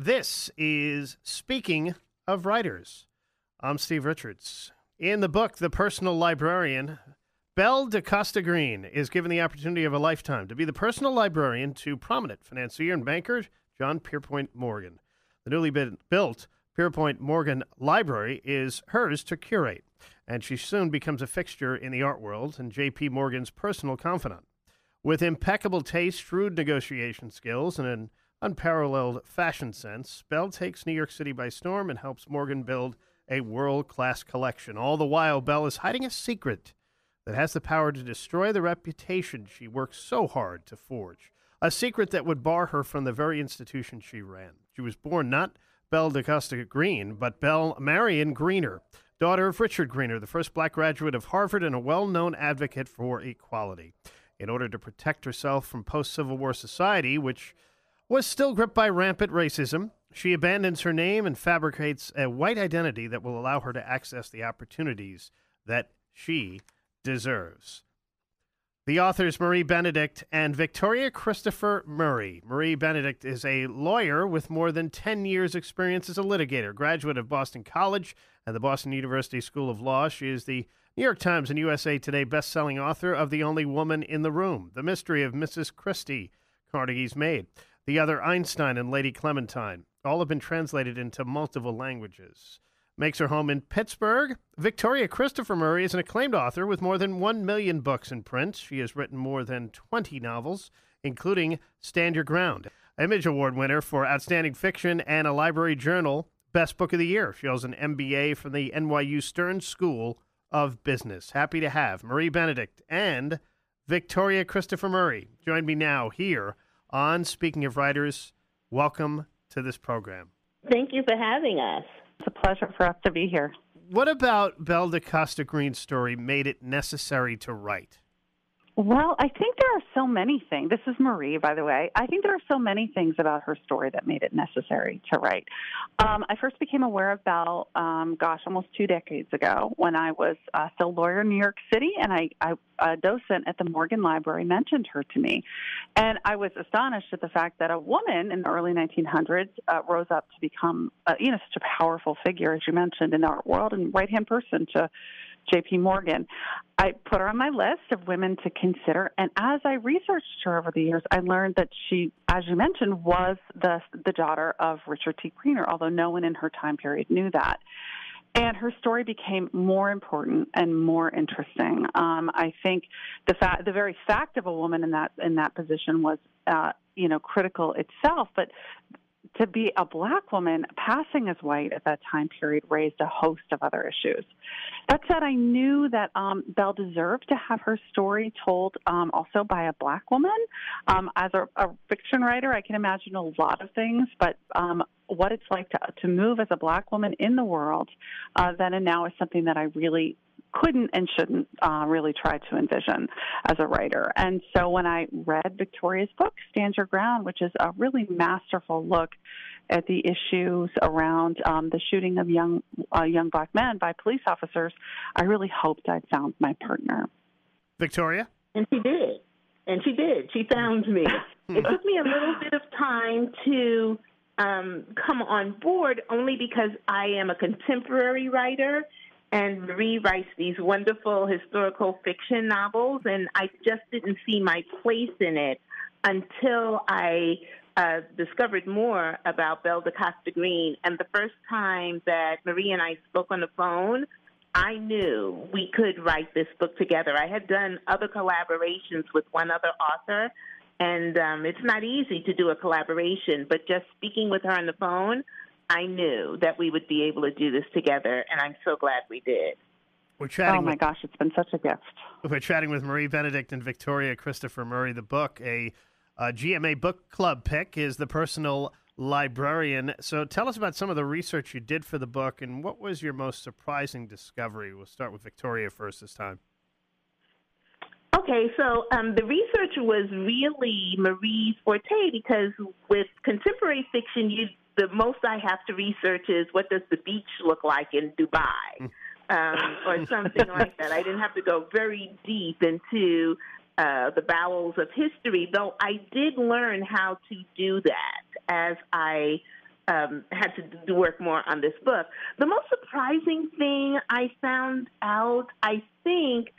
This is Speaking of Writers. I'm Steve Richards. In the book, The Personal Librarian, Belle da Costa Greene is given the opportunity of a lifetime to be the personal librarian to prominent financier and banker John Pierpont Morgan. The newly built Pierpont Morgan Library is hers to curate, and she soon becomes a fixture in the art world and J.P. Morgan's personal confidant. With impeccable taste, shrewd negotiation skills, and an unparalleled fashion sense, Belle takes New York City by storm and helps Morgan build a world class collection. All the while, Belle is hiding a secret that has the power to destroy the reputation she worked so hard to forge. A secret that would bar her from the very institution she ran. She was born not Belle da Costa Greene, but Belle Marion Greener, daughter of Richard Greener, the first black graduate of Harvard and a well known advocate for equality. In order to protect herself from post Civil War society, which was still gripped by rampant racism, she abandons her name and fabricates a white identity that will allow her to access the opportunities that she deserves. The authors Marie Benedict and Victoria Christopher Murray. Marie Benedict is a lawyer with more than 10 years' experience as a litigator, graduate of Boston College and the Boston University School of Law. She is the New York Times and USA Today best-selling author of The Only Woman in the Room, The Mystery of Mrs. Christie, Carnegie's Maid, The Other Einstein and Lady Clementine. All have been translated into multiple languages makes her home in Pittsburgh. Victoria Christopher Murray is an acclaimed author with more than 1 million books in print. She has written more than 20 novels, including Stand Your Ground, Image Award winner for Outstanding Fiction and a Library Journal Best Book of the Year. She holds an MBA from the NYU Stern School of Business. Happy to have Marie Benedict and Victoria Christopher Murray join me now here on Speaking of Writers. Welcome to this program. Thank you for having us. It's a pleasure for us to be here. What about Belle da Costa Greene's story made it necessary to write? Well, I think there are so many things. This is Marie, by the way. I think there are so many things about her story that made it necessary to write. Um, I first became aware of Belle, um, gosh, almost two decades ago when I was uh, still lawyer in New York City, and I, I, a docent at the Morgan Library mentioned her to me. And I was astonished at the fact that a woman in the early 1900s uh, rose up to become, uh, you know, such a powerful figure, as you mentioned, in the art world and right hand person to JP Morgan. I put her on my list of women to consider, and as I researched her over the years, I learned that she, as you mentioned, was the the daughter of Richard T. Greener, although no one in her time period knew that. And her story became more important and more interesting. Um, I think the fact, the very fact of a woman in that in that position was, uh, you know, critical itself. But to be a black woman passing as white at that time period raised a host of other issues. That said, I knew that um, Belle deserved to have her story told um, also by a black woman. Um, as a, a, fiction writer, I can imagine a lot of things, but um, what it's like to, to move as a black woman in the world uh, then and now is something that I really couldn't and shouldn't uh, really try to envision as a writer. And so when I read Victoria's book, Stand Your Ground, which is a really masterful look at the issues around um, the shooting of young uh, young black men by police officers, I really hoped I'd found my partner. Victoria? And she did. And she did. She found me. it took me a little bit of time to um, come on board only because I am a contemporary writer and Marie writes these wonderful historical fiction novels, and I just didn't see my place in it until I uh, discovered more about Belle da Costa Greene. And the first time that Marie and I spoke on the phone, I knew we could write this book together. I had done other collaborations with one other author, and um, it's not easy to do a collaboration, but just speaking with her on the phone, I knew that we would be able to do this together, and I'm so glad we did. We're chatting. Oh my with, gosh, it's been such a gift. We're chatting with Marie Benedict and Victoria Christopher Murray. The book, a, a GMA book club pick, is the personal librarian. So tell us about some of the research you did for the book, and what was your most surprising discovery? We'll start with Victoria first this time. Okay, so um, the research was really Marie's forte because with contemporary fiction, you the most I have to research is what does the beach look like in Dubai, um, or something like that. I didn't have to go very deep into uh, the bowels of history, though I did learn how to do that as I um, had to do work more on this book. The most surprising thing I found out, I think,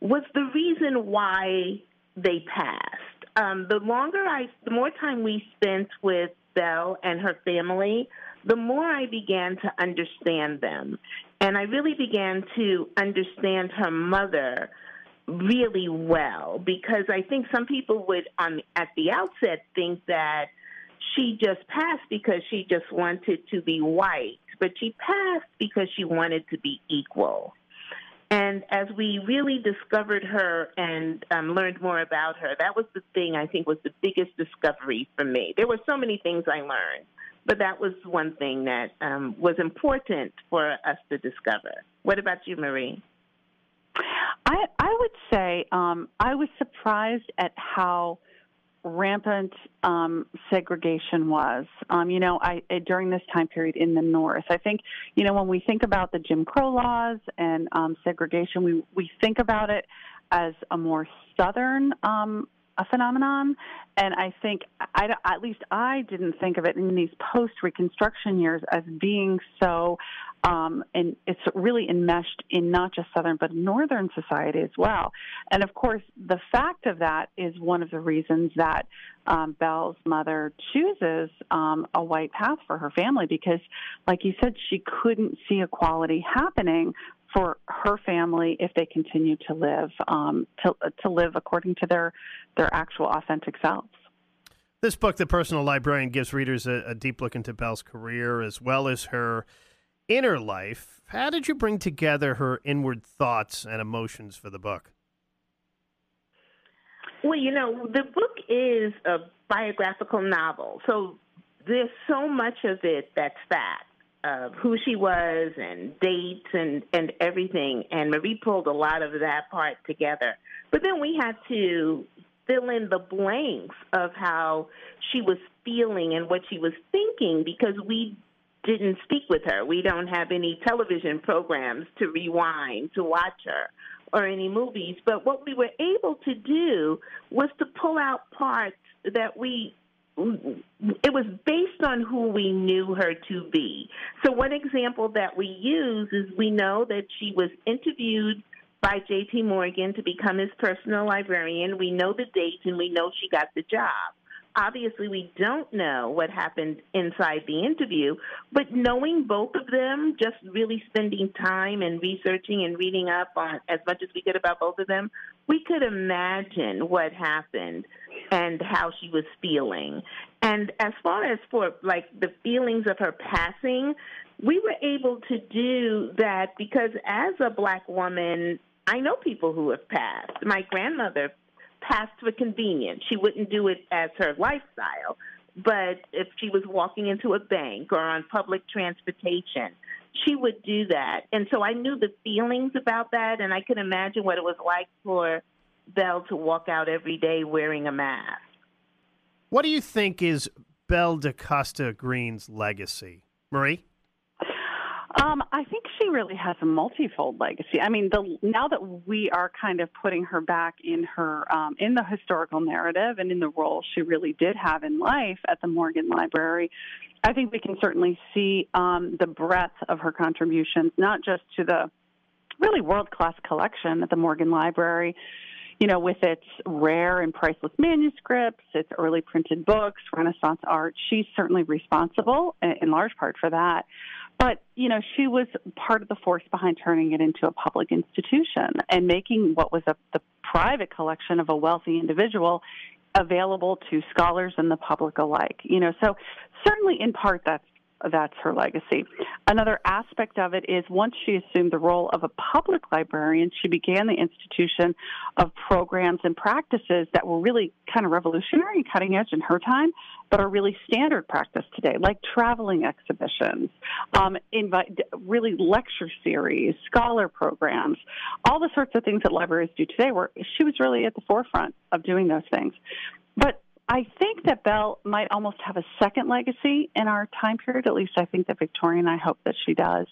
was the reason why they passed. Um, the longer I, the more time we spent with And her family, the more I began to understand them. And I really began to understand her mother really well because I think some people would, on at the outset, think that she just passed because she just wanted to be white, but she passed because she wanted to be equal. And as we really discovered her and um, learned more about her, that was the thing I think was the biggest discovery for me. There were so many things I learned, but that was one thing that um, was important for us to discover. What about you, Marie? I, I would say um, I was surprised at how rampant um, segregation was. Um, you know, I during this time period in the North, I think you know when we think about the Jim Crow laws and um, segregation, we we think about it as a more Southern um, a phenomenon. And I think, I, at least I didn't think of it in these post Reconstruction years as being so, um, and it's really enmeshed in not just Southern but Northern society as well. And of course, the fact of that is one of the reasons that um, Belle's mother chooses um, a white path for her family because, like you said, she couldn't see equality happening for her family if they continue to live um, to to live according to their their actual authentic selves. This book, The Personal Librarian, gives readers a, a deep look into Belle's career as well as her inner life. How did you bring together her inward thoughts and emotions for the book? Well, you know, the book is a biographical novel, so there's so much of it that's that of who she was and dates and and everything and Marie pulled a lot of that part together. But then we had to fill in the blanks of how she was feeling and what she was thinking because we didn't speak with her. We don't have any television programs to rewind to watch her or any movies. But what we were able to do was to pull out parts that we it was based on who we knew her to be. So, one example that we use is we know that she was interviewed by J.P. Morgan to become his personal librarian. We know the date and we know she got the job. Obviously, we don't know what happened inside the interview, but knowing both of them, just really spending time and researching and reading up on as much as we could about both of them, we could imagine what happened and how she was feeling. And as far as for like the feelings of her passing, we were able to do that because as a black woman, I know people who have passed. My grandmother passed for convenience. She wouldn't do it as her lifestyle. But if she was walking into a bank or on public transportation, she would do that. And so I knew the feelings about that, and I could imagine what it was like for Belle to walk out every day wearing a mask. What do you think is Belle da Costa Greene's legacy? Marie? Um, I think she really has a multifold legacy. I mean, the, now that we are kind of putting her back in her um, in the historical narrative and in the role she really did have in life at the Morgan Library, I think we can certainly see um, the breadth of her contributions, not just to the really world class collection at the Morgan Library, you know, with its rare and priceless manuscripts, its early printed books, Renaissance art. She's certainly responsible in large part for that. But, you know, she was part of the force behind turning it into a public institution and making what was a, the private collection of a wealthy individual available to scholars and the public alike. You know, so certainly in part that's that's her legacy. Another aspect of it is once she assumed the role of a public librarian, she began the institution of programs and practices that were really kind of revolutionary and cutting edge in her time, but are really standard practice today, like traveling exhibitions, um, invite, really lecture series, scholar programs, all the sorts of things that libraries do today. Where she was really at the forefront of doing those things. But I think that Belle might almost have a second legacy in our time period. At least I think that Victorian. I hope that she does.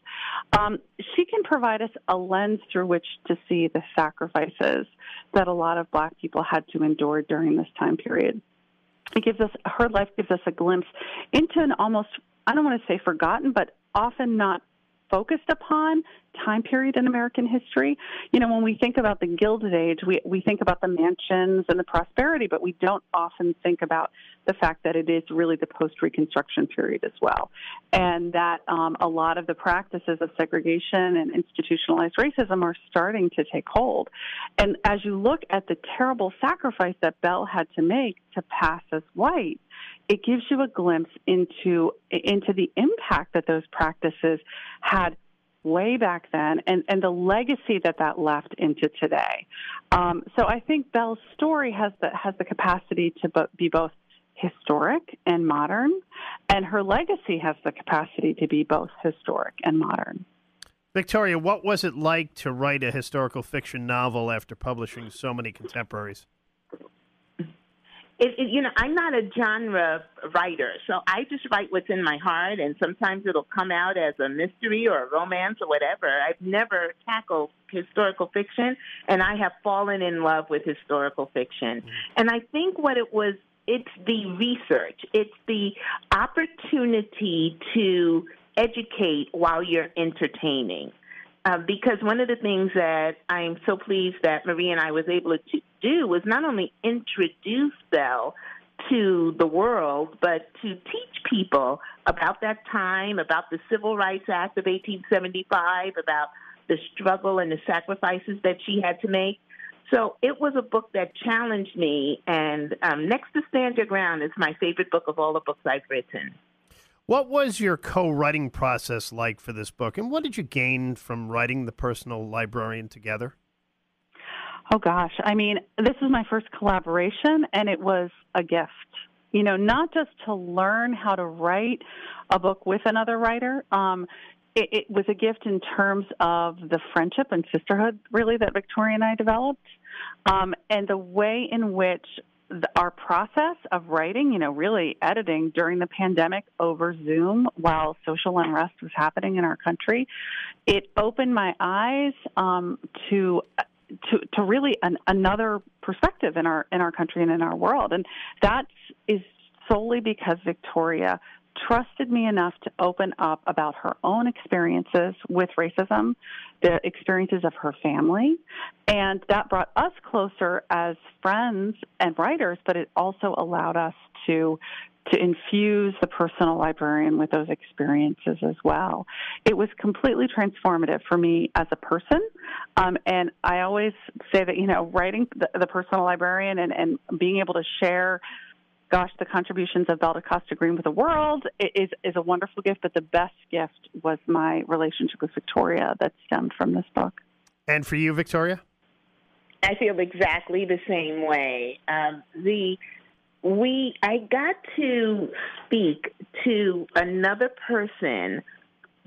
Um, she can provide us a lens through which to see the sacrifices that a lot of Black people had to endure during this time period. It gives us her life gives us a glimpse into an almost I don't want to say forgotten, but often not focused upon time period in American history. You know, when we think about the Gilded Age, we, we think about the mansions and the prosperity, but we don't often think about the fact that it is really the post Reconstruction period as well. And that um, a lot of the practices of segregation and institutionalized racism are starting to take hold. And as you look at the terrible sacrifice that Belle had to make to pass as white, it gives you a glimpse into into the impact that those practices had way back then and, and the legacy that that left into today. Um, so I think Belle's story has the, has the capacity to be both historic and modern, and her legacy has the capacity to be both historic and modern. Victoria, what was it like to write a historical fiction novel after publishing so many contemporaries? It, it, you know, I'm not a genre writer, so I just write what's in my heart, and sometimes it'll come out as a mystery or a romance or whatever. I've never tackled historical fiction, and I have fallen in love with historical fiction. Mm-hmm. And I think what it was, it's the research, it's the opportunity to educate while you're entertaining. Uh, because one of the things that I'm so pleased that Marie and I was able to do was not only introduce Belle to the world, but to teach people about that time, about the Civil Rights Act of 1875, about the struggle and the sacrifices that she had to make. So it was a book that challenged me, and um, Next to Stand Your Ground is my favorite book of all the books I've written. What was your co-writing process like for this book, and what did you gain from writing the personal librarian together? Oh gosh, I mean, this was my first collaboration, and it was a gift. You know, not just to learn how to write a book with another writer. Um, it, it was a gift in terms of the friendship and sisterhood, really, that Victoria and I developed, um, and the way in which our process of writing, you know, really editing during the pandemic over Zoom while social unrest was happening in our country, it opened my eyes um, to to to really an, another perspective in our in our country and in our world, and that is solely because Victoria trusted me enough to open up about her own experiences with racism, the experiences of her family, and that brought us closer as friends and writers, but it also allowed us to to infuse the personal librarian with those experiences as well. It was completely transformative for me as a person. Um, and I always say that, you know, writing the, the personal librarian and, and being able to share gosh, the contributions of Belle da Costa Greene with the world is is a wonderful gift. But the best gift was my relationship with Victoria that stemmed from this book. And for you, Victoria, I feel exactly the same way. Um, the we I got to speak to another person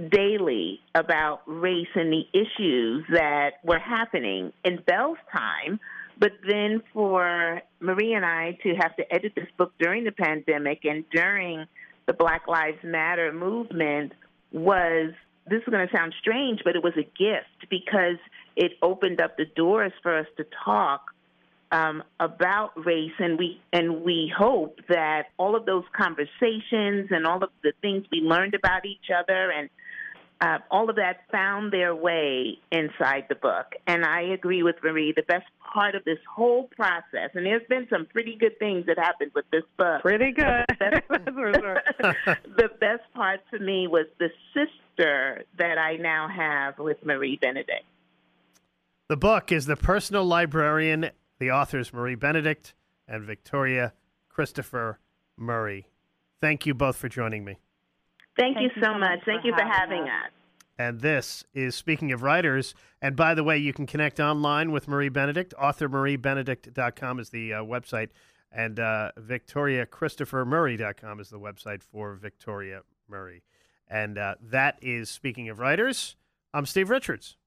daily about race and the issues that were happening in Belle's time but then for Marie and I to have to edit this book during the pandemic and during the Black Lives Matter movement was this is going to sound strange, but it was a gift because it opened up the doors for us to talk um, about race, and we and we hope that all of those conversations and all of the things we learned about each other and uh, all of that found their way inside the book. And I agree with Marie. The best part of this whole process, and there's been some pretty good things that happened with this book. Pretty good. the best part for me was the sister that I now have with Marie Benedict. The book is The Personal Librarian. The authors Marie Benedict and Victoria Christopher Murray. Thank you both for joining me. Thank, Thank you so much. Thank you for having us. us. And this is speaking of writers. And by the way, you can connect online with Marie Benedict. AuthorMarieBenedict.com is the uh, website. And uh, VictoriaChristopherMurray.com is the website for Victoria Murray. And uh, that is Speaking of Writers. I'm Steve Richards.